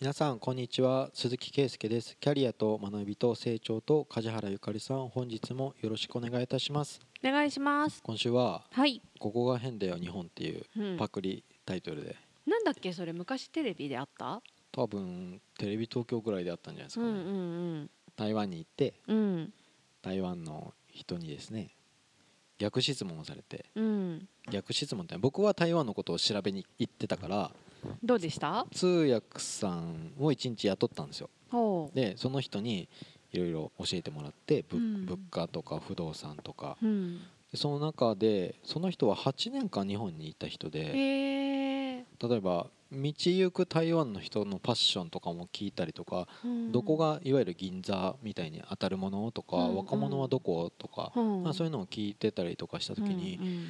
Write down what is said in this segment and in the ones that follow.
皆さんこんにちは。鈴木圭介です。キャリアと学びと成長と梶原ゆかりさん本日もよろしくお願いいたします。お願いします。今週ははい、ここが変だよ日本っていううん、パクリタイトルで。なんだっけそれ。昔テレビであった？多分テレビ東京ぐらいであったんじゃないですかね、うんうん台湾に行ってうんうん。台湾の人にですね逆質問をされて。うん。逆質問って僕は台湾のことを調べに行ってたからどうでした？通訳さんを一日雇ったんですよ。でその人にいろいろ教えてもらって物価とか不動産とか。うん。でその中でその人は8年間日本にいた人で例えば道行く台湾の人のファッションとかも聞いたりとかどこがいわゆる銀座みたいに当たるものとかうん。若者はどことかうん。まあそういうのを聞いてたりとかした時にうんうん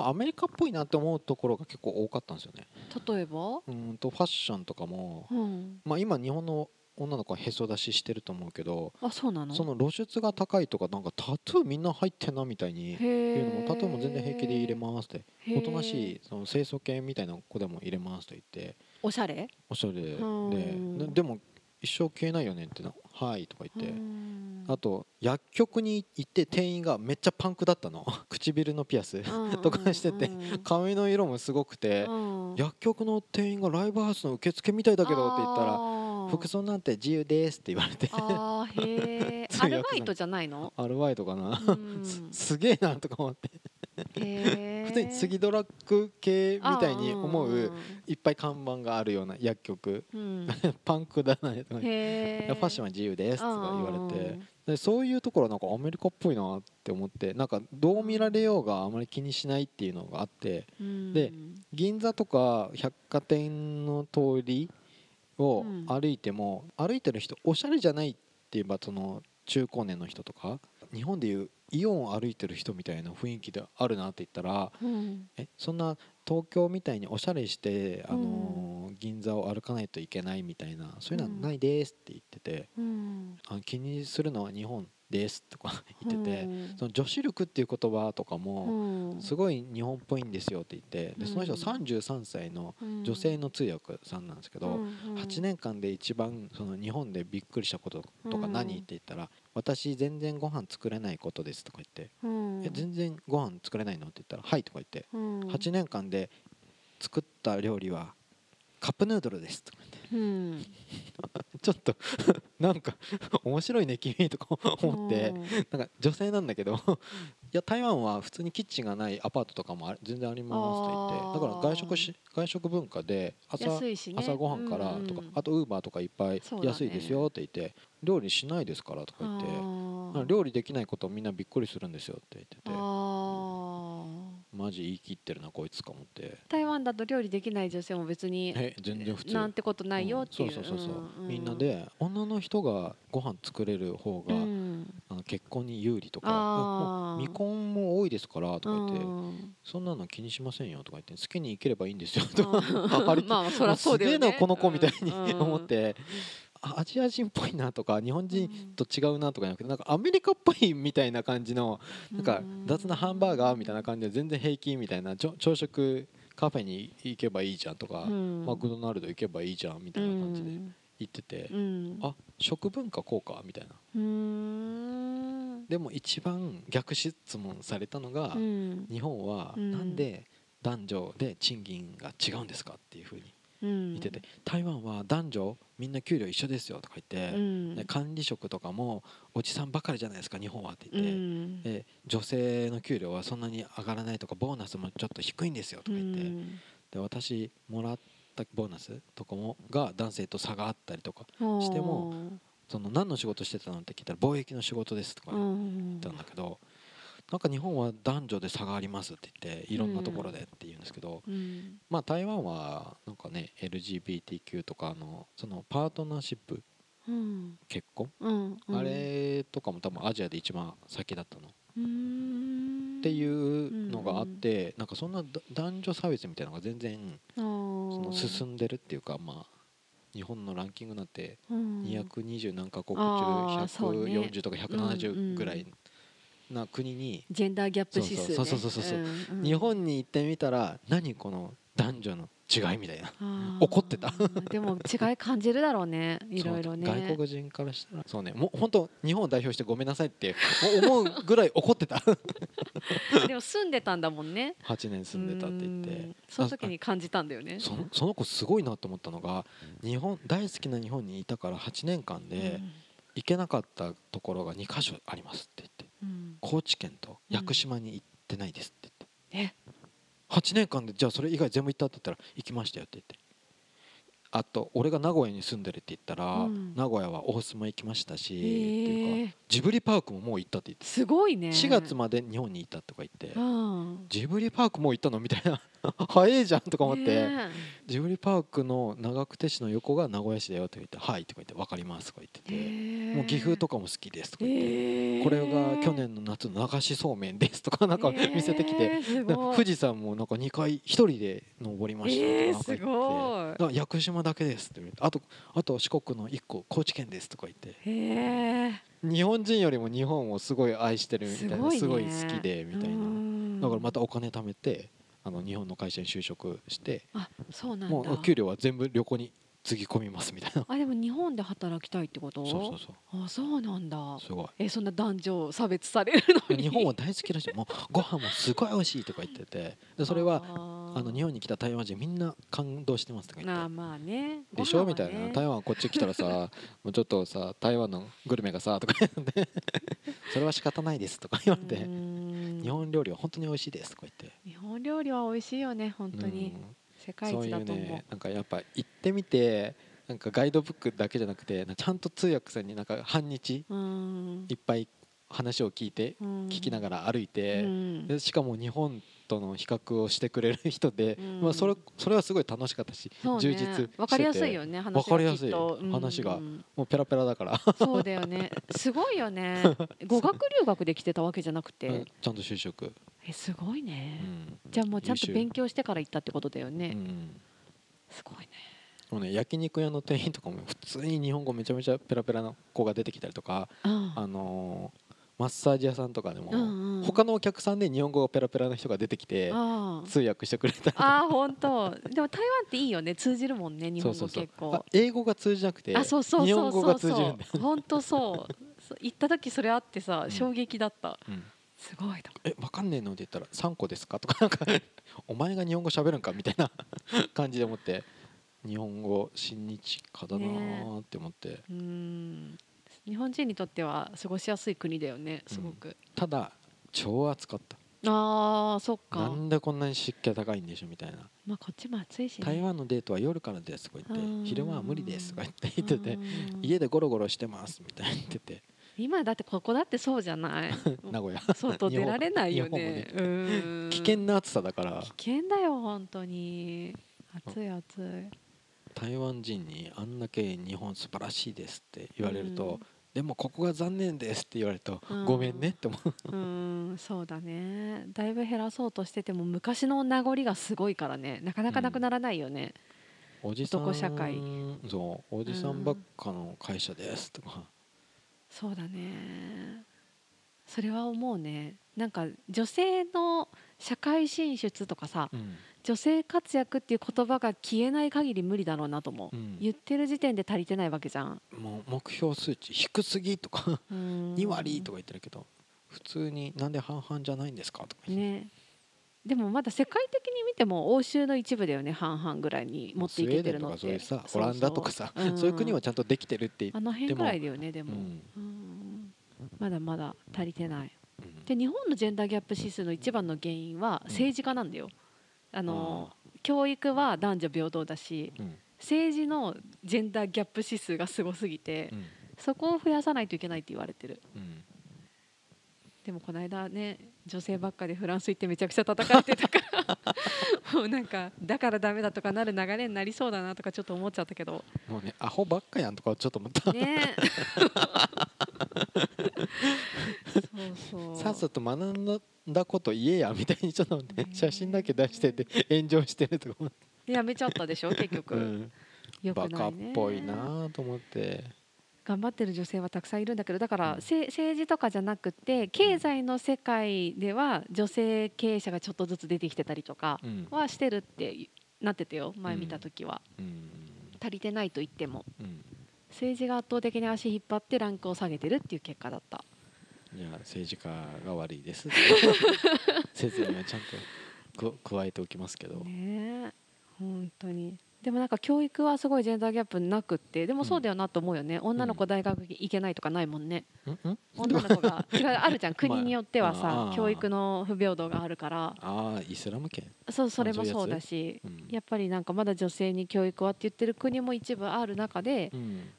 あアメリカっぽいなって思うところが結構多かったんですよね。例えば？うんとファッションとかもうん。まあ今日本の女の子はへそ出ししてると思うけどあそうなの？その露出が高いとかなんかタトゥーみんな入ってんなみたいにへいうのえもタトゥーも全然平気で入れますって。おとなしいその清楚系みたいな子でも入れますと言って。おしゃれ？おしゃれででも一生消えないよねってなはいとか言って。うん。あと薬局に行って店員がめっちゃパンクだったの。唇のピアスうん とかしてて。うん髪の色もすごくて。うん。薬局の店員がライブハウスの受付みたいだけどって言ったら服装なんて自由ですって言われて。あーへ アルバイトじゃないの？アルバイトかな。うん。すすげえなとか思って普通に杉ドラッグ系みたいに思ういっぱい看板があるような薬局。うん。パンクだなファッションは自由ですとか言われうんてでそういうところはなんかアメリカっぽいなって思ってなんかどう見られようがあまり気にしないっていうのがあって。うん。で銀座とか百貨店の通りをうん。歩いても歩いてる人おしゃれじゃないって言えばその中高年の人とか日本でいうイオンを歩いてる人みたいな雰囲気であるなって言ったらうん。えそんな東京みたいにおしゃれして、あのー銀座を歩かないといけないみたいなそういうのはないですって言ってて、うん。あ気にするのは日本ですとか 言ってて、うん。その女子力っていう言葉とかもうん。すごい日本っぽいんですよって言ってでその人うん33歳の女性の通訳さんなんですけど、うん8年間で一番その日本でびっくりしたこととかうん何って言ったら「私全然ご飯作れないことです」とか言ってうん「え全然ご飯作れないの?」って言ったら「はい」とか言ってうん。8年間で作った料理はカップヌードルです。とか言って。うん ちょっと なんか面白いね君とか思って。なんか女性なんだけどいや台湾は普通にキッチンがないアパートとかもあ全然ありますと言って。だから外食し外食文化で朝ね。朝ごはんからとかあとウーバーとかいっぱい安いですよって言って料理しないですからとか言って。料理できないことをみんなびっくりするんですよって言っててマジ言い切ってるなこいつか思って。台湾だと料理できない女性も別にえ全然普通。なんてことないよっていう。うんそうそうそう。そう、うん。みんなで女の人がご飯作れる方が、うん。あの結婚に有利とか未婚も多いですからとか言って、うんそんなの気にしませんよとか言って好きに生きればいいんですよとか あ張り切まあそりゃそうだよね。すげえなこの子みたいにうん。思って。あアジア人っぽいなとか日本人と違うなとかじゃなくてなんかアメリカっぽいみたいな感じのなんか雑なハンバーガーみたいな感じで全然平気みたいな朝食カフェに行けばいいじゃんとか、うん。マクドナルド行けばいいじゃんみたいな感じで言ってて、うん。あ食文化こうかみたいな。うん。でも一番逆質問されたのが、うん。日本はうん。なんで男女で賃金が違うんですかっていうふうにうん。言ってて、台湾は男女みんな給料一緒ですよとか言って、うん。で管理職とかもおじさんばかりじゃないですか日本はってう言って、ん。で女性の給料はそんなに上がらないとかボーナスもちょっと低いんですよとか言って、で私もらったボーナスとかもが男性と差があったりとかうんしてもその何の仕事してたのって聞いたら貿易の仕事ですとかう言っんたんだけど、なんか日本は男女で差がありますって言っていろんなところでって言うんですけど、うん。まあ台湾はなんかね LGBTQ とかのそのパートナーシップうん結婚、うん。うん。あれとかも多分アジアで一番先だったの、うん。っていうのがあって、なんかそんなだ男女差別みたいなのが全然その進んでるっていうかまあ日本のランキングなんて220何カ国中あーそうね。140とか170ぐらいな国に。ジェンダーギャップ指数ね。そうそうそうそうそう。うんうん。日本に行ってみたら何この男女の違いみたいな。怒ってた。でも違い感じるだろうね。いろいろね。外国人からしたら。そうね。もう本当日本を代表してごめんなさいって思うぐらい怒ってた。でも住んでたんだもんね。8年住んでたって言って。うん。その時に感じたんだよね。そのその子すごいなと思ったのが日本大好きな日本にいたから8年間で行けなかったところが2か所ありますって高知県と屋久島に行ってないですって言って、え？8年間でじゃあそれ以外全部行ったって言ったら行きましたよって言ってあと俺が名古屋に住んでるって言ったら、うん。名古屋は大須も行きましたし、へっていうえかジブリパークももう行ったって言ってすごいね。4月まで日本にいたとか言って、うん。ジブリパークもう行ったのみたいな 早いじゃんとか思って、ねジブリパークの長久手市の横が名古屋市だよって言って「はい」とか言って「分かります」とか言ってえて、もう岐阜とかも好きですとか言って、これが去年の夏の流しそうめんですとかなんか見せてきて、富士山もなんか2回一人で登りましたとかなんか言って、えーすごい。屋久島だけですってあとあと四国の1個高知県ですとか言って日本人よりも日本をすごい愛してるみたいなすごい好きでみたいな。だからまたお金貯めてあの日本の会社に就職してあそうなんだ。もう給料は全部旅行につぎ込みますみたいな。あでも日本で働きたいってこと？そうそうそう。あそうなんだ。すごい。えそんな男女差別されるのに？日本は大好きらしい。もうご飯もすごい美味しいとか言ってて。でそれはああの日本に来た台湾人みんな感動してますとか言って。あまあね。でしょ？ね。たいな。台湾こっち来たらさ もうちょっとさ台湾のグルメがさとか言って。それは仕方ないですとか言われうてん。日本料理は本当に美味しいですとか言って。日本料理は美味しいよね本当に。うん。世界一だと思う。ねなんかやっぱ行ってみてなんかガイドブックだけじゃなくてちゃんと通訳さんになんか半日うん。いっぱい話を聞いて聞聞きながらら歩いて、でしかも日本との比較をしてくれる人で、うん。まあ、それそれはすごい楽しかったし、充実して。てわかりやすいよね話がわかりやすい。話が。もうペラペラだから。そうだよね。すごいよね。語学留学で来てたわけじゃなくて。ちゃんと就職、えすごいうねん。じゃあもうちゃんと勉強してから行ったってことだようねん。すごいねもうね焼肉屋の店員とかも普通に日本語めちゃめちゃペラペラな子が出てきたりとか、ああ。のーマッサージ屋さんとかでも、うんうん。他のお客さんで日本語がペラペラな人が出てきてあ通訳してくれたりあー本当。でも台湾っていいよね通じるもんね日本語そうそうそう。結構。あ英語が通じなくてあそうそう日そうそう。本語が通じるんだよ、本当そう。行った時それあってさん。衝撃だった。うん。すごいとえわかんねえの？って言ったら3個ですか？とかなんかお前が日本語喋るんか？みたいな感じで思って日本語親日家だなーって思って、うん。日本人にとっては過ごしやすい国だよねすごく、ただ超暑かった。あーそっか。なんでこんなに湿気高いんでしょみたいな。まあこっちも暑いし、ね、台湾のデートは夜からですとか言うん。って昼間は無理ですとか言って言っててうん。家でゴロゴロしてますみたいに言ってて。今だってここだってそうじゃない？名古屋。外出られないよね。日うん。危険な暑さだから。危険だよ本当に。暑い暑い台湾人にあんだけ日本素晴らしいですって言われると、うん。でもここが残念ですって言われると、うん。ごめんねって思う。うんそうだね。だいぶ減らそうとしてても昔の名残がすごいからね。なかなかなくならないよね、おじさん男社会。そうおじさんばっかの会社ですとか、そうだね。それは思うね。なんか女性の社会進出とかさうん女性活躍っていう言葉が消えない限り無理だろうなと思う、うん。言ってる時点で足りてないわけじゃん。もう目標数値低すぎとか2 2割とか言ってるけど普通になんで半々じゃないんですかとかね。でもまだ世界的に見ても欧州の一部だよね半々ぐらいに持っていけてるのって。スウェーデンとかそういうさそうそう。オランダとかさうん。そういう国はちゃんとできてるって言あの辺ぐらいだよねでも、うん。うん。まだまだ足りてない。うん。で日本のジェンダーギャップ指数の一番の原因は政治家なんだよ、あの教育は男女平等だしうん。政治のジェンダーギャップ指数がすごすぎて、うん。そこを増やさないといけないって言われてる。うん。でもこの間ね女性ばっかでフランス行ってめちゃくちゃ戦ってたから もうなんかだからダメだとかなる流れになりそうだなとかちょっと思っちゃったけど。もうねアホばっかやんとかちょっと思った、ね そうそう。さっさと学んだこと言えやみたいにちょっとねね写真だけ出してて炎上してるとか思って、やめちゃったでしょ結局、うん、よくバカっぽいなと思って。頑張ってる女性はたくさんいるんだけどだから、うん。せ政治とかじゃなくて経済の世界では女性経営者がちょっとずつ出てきてたりとかうん。はしてるってなってたよ前見た時は、うん。足りてないと言っても。うん。政治が圧倒的に足引っ張ってランクを下げてるっていう結果だったじゃあ政治家が悪いです。説明はちゃんとく加えておきますけど、ねえ本当に。でもなんか教育はすごいジェンダーギャップなくってでもそうだよなと思うよね、女の子大学行けないとかないもんね、うん。うん。女の子が。違うあるじゃん。国によってはさ、まあ教育の不平等があるから。ああイスラム圏、そうそれもそうだし。うん。やっぱりなんかまだ女性に教育はって言ってる国も一部ある中でうん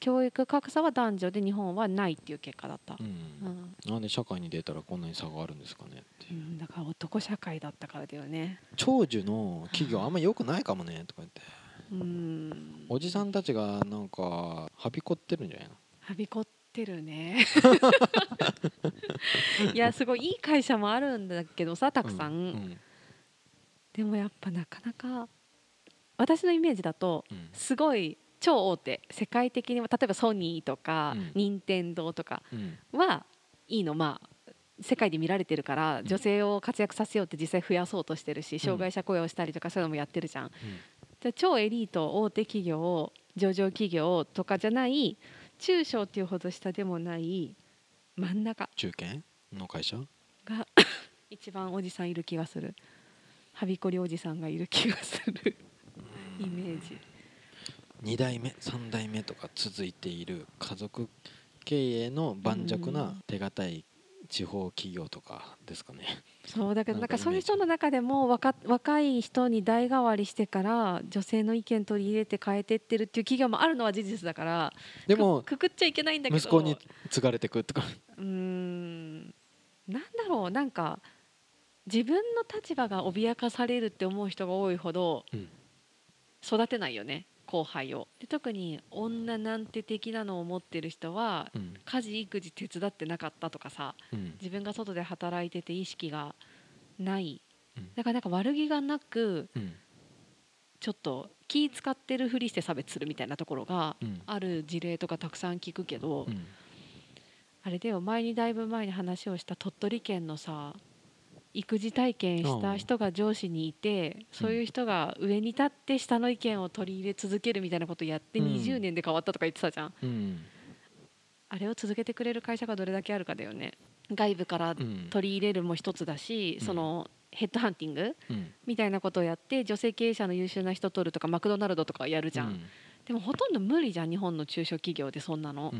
教育格差は男女で日本はないっていう結果だった。う、ん。うん。なんで社会に出たらこんなに差があるんですかねっていう。うん、だから男社会だったからだよね。長寿の企業あんま良くないかもねとか言って。うん。おじさんたちがなんかはびこってるんじゃないの？はびこってるね。いやすごいいい会社もあるんだけどさたくさん、うん。でもやっぱなかなか私のイメージだとうん。すごい超大手世界的には例えばソニーとかうん。任天堂とかうん。はいいのまあ世界で見られてるからん。女性を活躍させようって実際増やそうとしてるし障害者雇用したりとかそういうのもやってるじゃん。じゃあ超エリート大手企業上場企業とかじゃない中小っていうほど下でもない真ん中中堅の会社？が 一番おじさんいる気がする。はびこりおじさんがいる気がする。イメージ2代目3代目とか続いている家族経営の盤石うなん。手堅い地方企業とかですかね。そうだけどなんかかそういう人の中でも若若い人に代替わりしてから女性の意見取り入れて変えてってるっていう企業もあるのは事実だからでもくくくっちゃいけないんだけど。息子に継がれてくとか。うーん。なんだろうなんか自分の立場が脅かされるって思う人が多いほどうん。育てないよね後輩を。で特に女なんて的なのを持ってる人はうん。家事育児手伝ってなかったとかさうん。自分が外で働いてて意識がない。うん。だからなんか悪気がなくうん。ちょっと気使ってるふりして差別するみたいなところがうん。ある事例とかたくさん聞くけど、うん。あれだよ前にだいぶ前に話をした鳥取県のさ育児体験した人が上司にいてそういう人が上に立って下の意見を取り入れ続けるみたいなことやってうん。20年で変わったとか言ってたじゃん、うん。あれを続けてくれる会社がどれだけあるかだよね。外部からうん。取り入れるも一つだし、うん。そのヘッドハンティングうん。みたいなことをやって女性経営者の優秀な人取るとかマクドナルドとかやるじゃん、でもほとんど無理じゃん日本の中小企業でそんなの、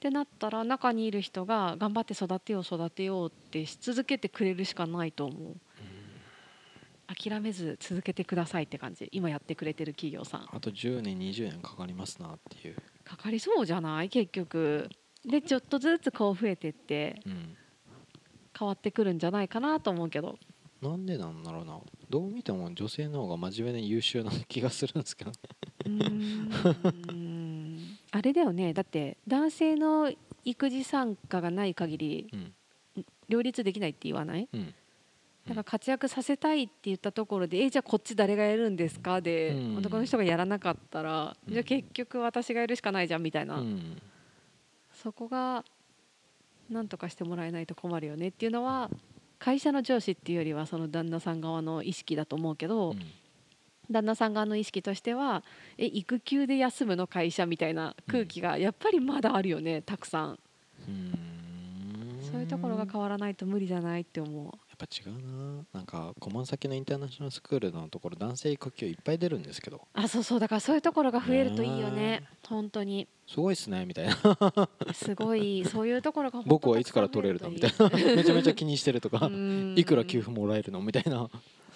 っうんてなったら中にいる人が頑張って育てよう育てようってし続けてくれるしかないと思う。諦めず続けてくださいって感じ。今やってくれてる企業さん。あと10年20年かかりますなっていう、かかりそうじゃない？結局。でちょっとずつこう増えてって。うん、変わってくるんじゃないかなと思うけど。なんでなんだろうな。どう見ても女性の方が真面目で優秀な気がするんですけどうーんあれだよね。だって男性の育児参加がない限りうん。両立できないって言わない？うん。だから活躍させたいって言ったところで「えじゃあこっち誰がやるんですか?」で、うん。男の人がやらなかったら、うん。じゃあ結局私がやるしかないじゃんみたいな、うん。そこが何とかしてもらえないと困るよねっていうのは会社の上司っていうよりはその旦那さん側の意識だと思うけど、旦那さん側の意識としては「え育休で休むの会社」みたいな空気がやっぱりまだあるよねたくさん。うん。そういうところが変わらないと無理じゃないって思う。やっぱ違うな。なんか顧問先のインターナショナルスクールのところ男性育休いっぱい出るんですけど。あそうそう。だからそういうところが増えるといいよね。ね本当に。すごいっすねみたいな。すごい。そういうところが僕はいつから取れるの？みたいな。めちゃめちゃ気にしてるとか。うん。いくら給付もらえるの？みたいな、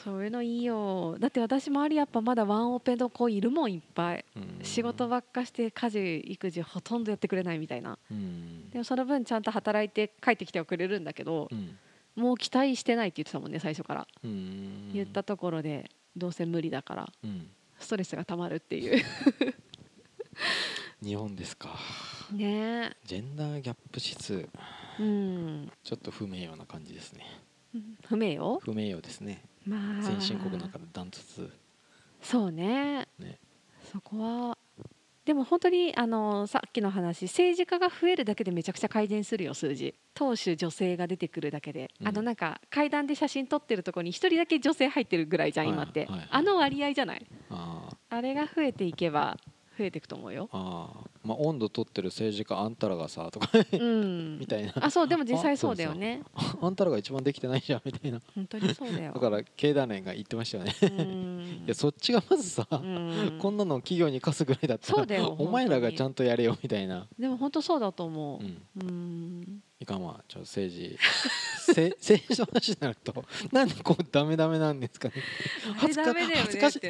そういうのいいよ。だって私周りやっぱまだワンオペの子いるもんいっぱい。うん。仕事ばっかして家事育児ほとんどやってくれないみたいな。うん。でもその分ちゃんと働いて帰ってきてはくれるんだけどうん。もう期待してないって言ってたもんね最初から。うん。言ったところでどうせ無理だからうん。ストレスがたまるっていう。日本ですか。ね。ジェンダーギャップ指数。えうん。ちょっと不名誉な感じですね 不明よ不名誉ですね。まあ。先進国の中でダントツ。そうね。ね。そこは。でも本当にあのさっきの話政治家が増えるだけでめちゃくちゃ改善するよ数字。党首女性が出てくるだけで、うん。あのなんか階段で写真撮ってるところに一人だけ女性入ってるぐらいじゃんはい今って、はいはいあの割合じゃないあれが増えていけば増えていくと思うよ。あーまあ温度取ってる政治家あんたらがさとかうん。みたいな。あそうでも実際そうだよね。あんたらが一番できてないじゃんみたいな。本当にそうだよ。だから経団連が言ってましたよね。うん。いやそっちがまずさ、うん。こんなの企業に貸すぐらいだったそうだよらお前らがちゃんとやれよみたいな、でも本当そうだと思う。ん、ううんいかんわ。ちょっと政治。せ政治の話になると なんでこうダメダメなんですかね。あれダメだよね恥ずかしい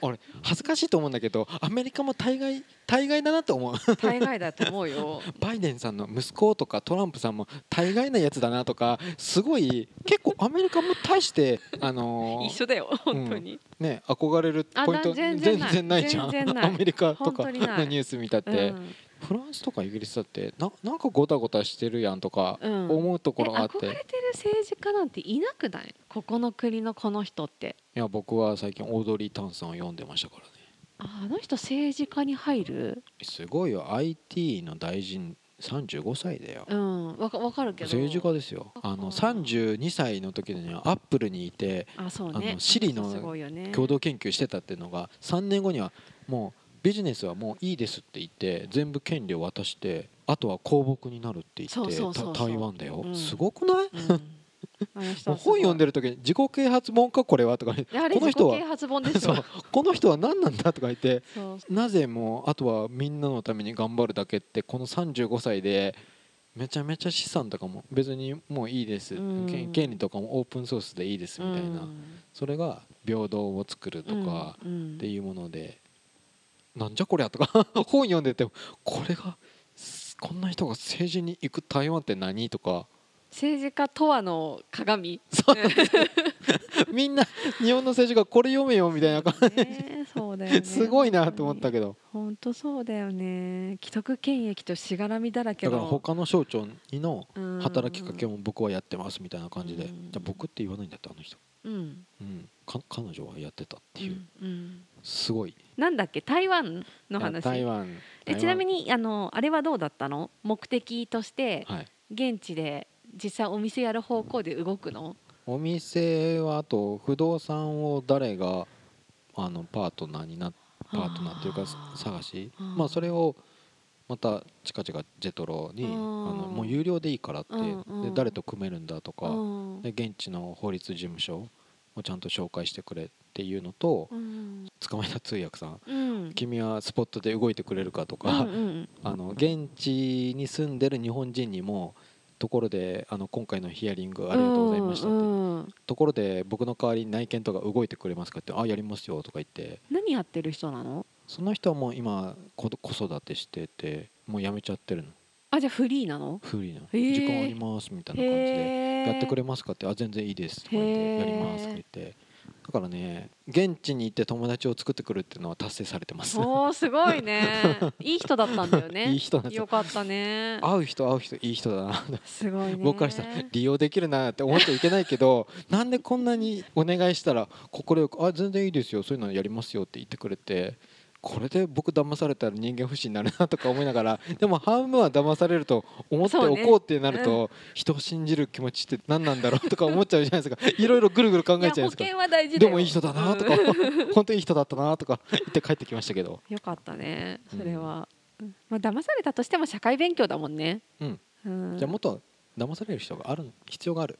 俺恥ずかしいと思うんだけどアメリカも大概大概だなと思う。大概だと思うよ。バイデンさんの息子とかトランプさんも大概なやつだなとかすごい結構アメリカも大してあのー一緒だよ本当に、ね憧れるポイント全全然ないじゃん。アメリカと本かのニュース見たって、うんフランスとかイギリスだってななんかゴタゴタしてるやんとかうん。思うとこえろがあって、憧れてる政治家なんていなくない？ここの国のこの人って。いや僕は最近オードリー・タンさんを読んでましたからね。ああの人政治家に入る？すごいよ。IT の大臣35歳だよ。うん。わかわかるけど。政治家ですよ。あの32歳の時にはアップルにいてあそうね。あのシリの共同研究してたっていうのが3年後にはもうビジネスはもういいですって言って全部権利を渡してあとは公僕になるって言って台湾だよ、うん。すごくない？うん。本読んでる時に自己啓発本かこれはとかこの人はこの人は何なんだとか言ってなぜもうあとはみんなのために頑張るだけってこの35歳でめちゃめちゃ資産とかも別にもういいです、うん。権権利とかもオープンソースでいいですみたいな、うん。それが平等を作るとかっていうもので、なんじゃこりゃとか 本読んでてもこれがすこんな人が政治に行く台湾って何とか。政治家とはの鏡。そう。みんな日本の政治家これ読めよみたいな感ねそうだよね。じ すごいなと思ったけど。本当そうだよね。既得権益としがらみだらけの。だから他の省庁のうん。働きかけも僕はやってますみたいな感じで、うん。じゃあ僕って言わないんだってあの人、うん。うん、か彼女はやってたっていう、うんうん。すごい。なんだっけ？台湾の話？台湾えちなみにあのあれはどうだったの？目的としてはい。現地で実際お店やる方向で動くの？お店はあと不動産を誰があのパートナーになパートナーっていうか探し？まあそれをまた近々ジェトロにあうんのもう有料でいいからって。で誰と組めるんだとか。うん。で現地の法律事務所をちゃんと紹介してくれっていうのとうん。捕まえた通訳さんうん。君はスポットで動いてくれるかとうんかうん。あの現地に住んでる日本人にもところであの今回のヒアリングありがとうございましたって。うんうんところで僕の代わりに内見とか動いてくれますかってあやりますよとか言って。何やってる人なの？その人はもう今子子育てしててもう辞めちゃってるのあじゃあフリーなの？フリーなへー。時間ありますみたいな感じでへやってくれるますかってあ全然いいですとか言ってやりますとか言って。だからね現地に行って友達を作ってくるっていうのは達成されてます。おーすごいね。いい人だったんだよね。いい人よよかったね。会う人会う人いい人だな。すごいね。僕からしたら利用できるなって思っちゃいけないけど なんでこんなにお願いしたら快く「あ全然いいですよそういうのやりますよ」って言ってくれてこれで僕騙されたら人間不信になるなとか思いながら でも半分は騙されると思っておこうってなると、人を信じる気持ちって何なんだろうとか思っちゃうじゃないですか。いろいろぐるぐる考えちゃうじゃないですかでもいい人だなとかうん。本当にいい人だったなとか言って帰ってきましたけど。よかったねそれは、うん。まあ騙されたとしても社会勉強だもんね。じゃあもっと騙される人がある必要がある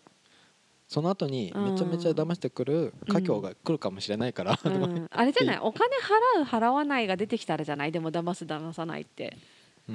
その後にめちゃめちゃ騙してくる家境が来るかもしれないから、うん。あれじゃない？お金払う払わないが出てきたらじゃない？でも騙す騙さないって、そ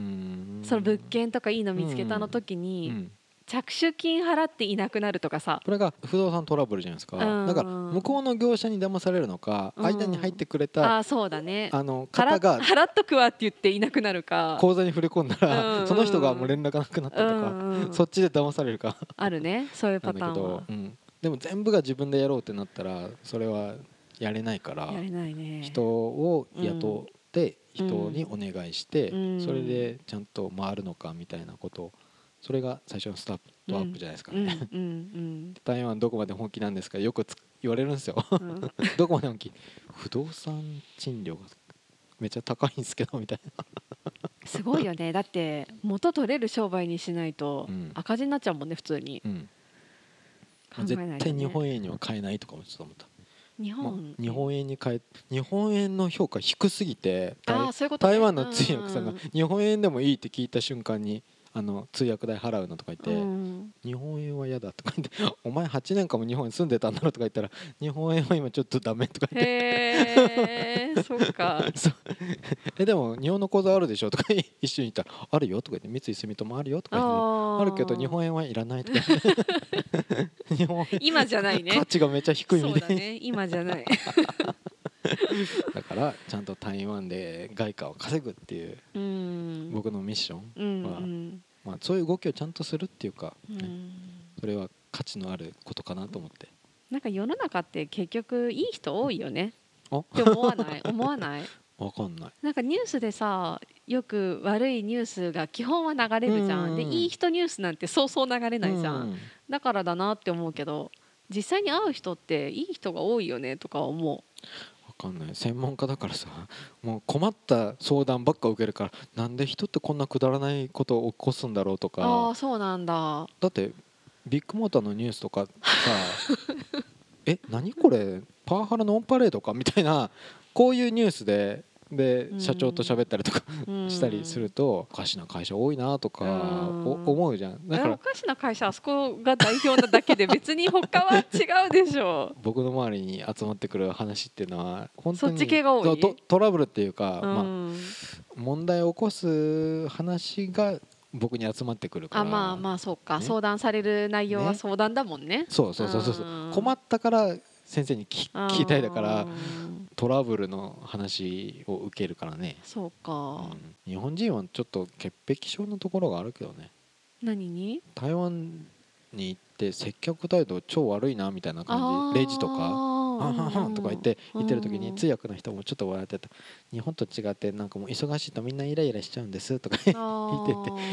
の物件とかいいの見つけたの時うに、ん着手金払っていなくなるとかさ。これが不動産トラブルじゃないですか、うん。だから向こうの業者に騙されるのか、うん。間に入ってくれたああそうだね。あの方が払っとくわって言っていなくなるか。口座に振り込んだら、うん。その人がもう連絡がなくなったとか、うんうんそっちで騙されるか。あるね。そういうパターンは、うん、でも全部が自分でやろうってなったらそれはやれないからやれないね。人を雇ってうん。人にお願いして、うん。それでちゃんと回るのかみたいなことそれが最初のスタートアップじゃないですか。うんね、うん台湾どこまで本気なんですかよくつ言われるんですよ。どこまで本気？不動産賃料がめっちゃ高いんですけどみたいな。すごいよね。だって元取れる商売にしないとうん。赤字になっちゃうもんね普通に。うん。ね、絶対日本円には買えないとかもちょっと思った、まあ日本、日本円に変え日本円の評価低すぎて台湾の通訳さんがう日本円でもいいって聞いた瞬間にあの通訳代払うのとか言って、うん。日本円は嫌だとか言って お前8年間も日本に住んでたんだろとか言ったら 日本円は今ちょっとダメとか言って。へえ そうか。えでも日本の口座あるでしょとか一緒に言ったらあるよとか言って三井住友あるよとか言ってああるけど日本円はいらないとか。日本円今じゃないね。価値がめっちゃ低いみたいな。だね。今じゃない だからちゃんと台湾で外貨を稼ぐっていううん。僕のミッション、うんまあうん。まあ、そういう動きをちゃんとするっていうか、ねうん。それは価値のあることかなと思って。なんか世の中って結局いい人多いよね。あ？って思わない？思わない？わかんない。なんかニュースでさよく悪いニュースが基本は流れるじゃん、でいい人ニュースなんてそうそう流れないじゃん、うん。だからだなって思うけど実際に会う人っていい人が多いよねとか思わかんない。専門家だからさもう困った相談ばっか受けるからなんで人ってこんなくだらないことを起こすんだろうとうああかそうなんだ。だってビッグモーターのニュースとかさ え何これ？パワハラのオンパレードか？みたいなこういうニュースででうん。社長と喋ったりとかうん。したりするとおかしな会社多いなとか思うじゃん。だからえおかしな会社あそこが代表なだけで別に他は違うでしょ。僕の周りに集まってくる話っていうのは本当にそっち系が多い？そうトトラブルっていうか、うまあ、ん問題を起こす話が僕に集まってくるから。あまあまあそうか、ね。相談される内容はね。相談だもんね。そうそうそうそうそう。うん。困ったから先生に聞きたいだからうんトラブルの話を受けるからね、そうか、うん。日本人はちょっと潔癖症のところがあるけどね。何に？台湾に行って接客態度超悪いなみたいなあ感ー。じレジとか「はんはんはん」とか言って言ってる時うんに通訳の人もちょっと笑ってて「日本と違ってなんかもう忙しいとみんなイライラしちゃうんです」とか言ってて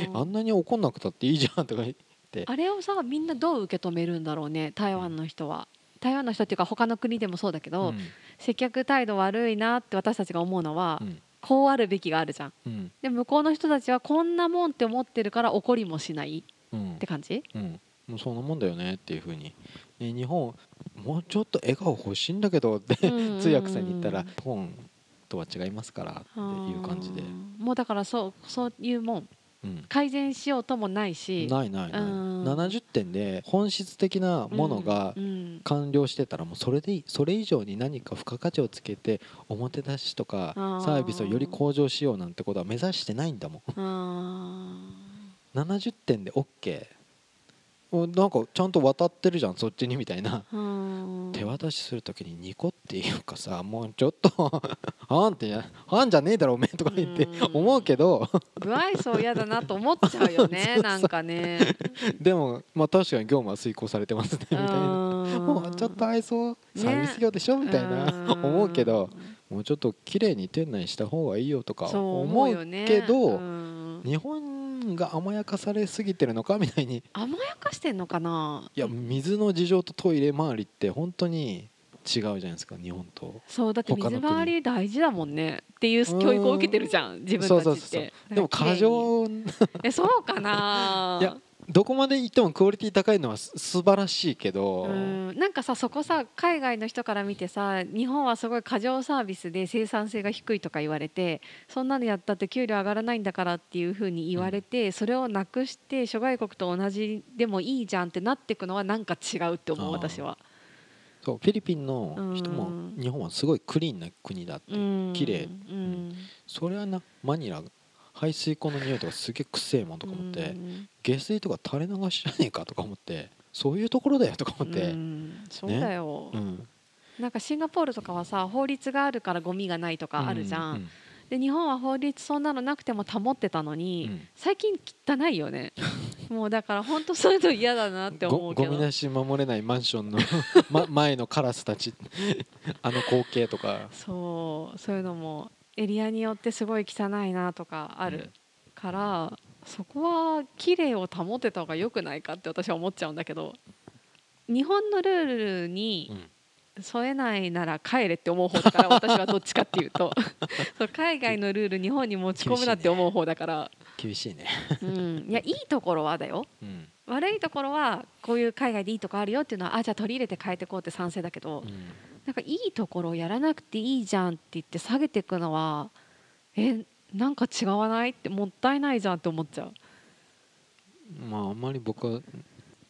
ーあんなに怒んなくたっていいじゃんとか言って。あれをさみんなどう受け止めるんだろうね台湾の人は台湾の人っていうか他の国でもそうだけど、うん。接客態度悪いなって私たちが思うのは、うん。こうあるべきがあるじゃん。うん。で向こうの人たちはこんなもんって思ってるから怒りもしないうん。って感じ？うん。もうそんなもんだよねっていうふうに、ね日本もうちょっと笑顔欲しいんだけどって通訳さんに言ったら日本とは違いますからっていう感じで、うんもうだからそうそういうもん、改善しようともないし。ないないない。うん。70点で本質的なものが完了してたらもうそれでいい。それ以上に何か付加価値をつけておもてなしとかサービスをより向上しようなんてことは目指してないんだもん。あ70点で OK おなんかちゃんと渡ってるじゃんそっちにみたいな。手渡しする時にニコっていうかさもうちょっと あんってやあんじゃねえだろおめえとか言ってうん。思うけど。不愛想嫌だなと思っちゃうよね なんかね。でもまあ確かに業務は遂行されてますねみたいな。もうちょっと愛想サービス業でしょみたいな。思うけどもうちょっと綺麗に店内した方がいいよとか思うけどうん。日本が甘やかされすぎてるのかみたいに。甘やかしてんのかな？いや水の事情とトイレ周りって本当に違うじゃないですか日本と。そうだって水回り大事だもんね。っていう教育を受けてるじゃん自分たちって。そうそうそうでも過剰えそうかな？いやどこまで行ってもクオリティ高いのはす素晴らしいけど、うん。なんかさそこさ海外の人から見てさ日本はすごい過剰サービスで生産性が低いとか言われてそんなのやったって給料上がらないんだからっていうふうに言われて、それをなくして諸外国と同じでもいいじゃんってなっていくのはなんか違うって思う私は。そうフィリピンの人もうん。日本はすごいクリーンな国だって、うん。綺麗。うん。それはなマニラ排水溝の匂いとかすげえくせえもんとか思って、うん。下水とか垂れ流しじゃねえかとか思ってそういうところだよとか思って、うん。そうだよ、うん。なんかシンガポールとかはさ法律があるからゴミがないとかあるじゃん、うんで日本は法律そんなのなくても保ってたのに、うん。最近汚いよね。もうだから本当そういうの嫌だなって思ごうけど。ゴミ出し守れないマンションの、ま、前のカラスたち。あの光景とか。そうそういうのもエリアによってすごい汚いなとかあるから、そこは綺麗を保ってた方が良くないかって私は思っちゃうんだけど日本のルールにうん。添えないなら帰れって思う方だから私はどっちかっていうと。そう海外のルール日本に持ち込むなって思う方だから、厳しいね。うん、いやいいところはだよ。うん悪いところはこういう海外でいいとこあるよっていうのはあじゃあ取り入れて変えていこうって賛成だけど、うん。なんかいいところをやらなくていいじゃんって言って下げていくのはえなんか違わないってもったいないじゃんって思っちゃう。まああんまり僕は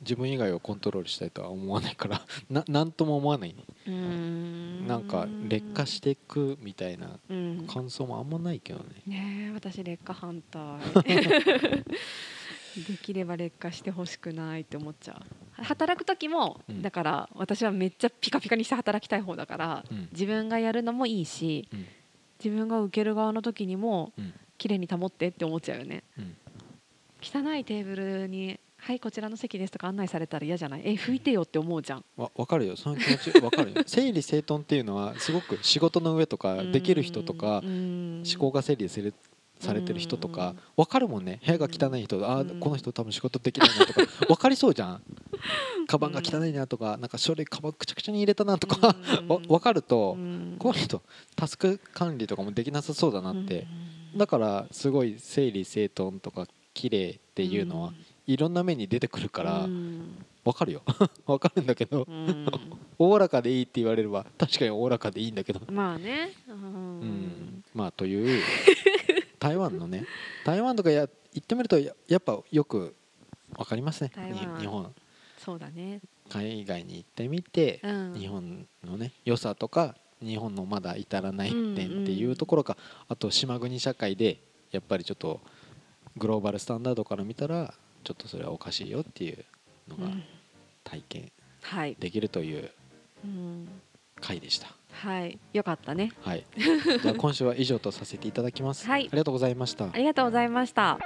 自分以外をコントロールしたいとは思わないから ななんとも思わないね。ん。なんか劣化していくみたいなうん。感想もあんまないけどね。ねえ私劣化反対 できれば劣化してほしくないって思っちゃう。働く時も、うん。だから私はめっちゃピカピカにして働きたい方だから、うん。自分がやるのもいいしうん。自分が受ける側の時にもうん。綺麗に保ってって思っちゃうよね。うん。汚いテーブルに「はいこちらの席です」とか案内されたら嫌じゃない？え拭いてよって思うじゃん。わ分かるよ。その気持ち分かるよ。整理整頓っていうのはすごく仕事の上とかできる人とかうん。思考が整理されされてる人とかうん。分かるもんね。部屋が汚い人あうん。ーこの人多分仕事できないなとか 分かりそうじゃん。カバンが汚いなとかなんか書類カバンくちゃくちゃに入れたなとか分かるとうん。この人タスク管理とかもできなさそうだなって。うん。だからすごい整理整頓とか綺麗っていうのはいろんな面に出てくるからうん。分かるよ。分かるんだけどうん。おおらかでいいって言われれば確かにおおらかでいいんだけど。まあね。ううんん。まあという台湾のね台湾とかや行ってみるとややっぱよく分かりますね。台湾。に日本。そうだね。海外に行ってみて、うん。日本のね良さとか日本のまだ至らないうん点っていうところか、あと島国社会でやっぱりちょっとグローバルスタンダードから見たらちょっとそれはおかしいよっていうのがうん。体験はい。できるといううん。回でした。はい。よかったね。はい、じゃあ今週は以上とさせていただきます。はい。ありがとうございました。あ。りがとうございました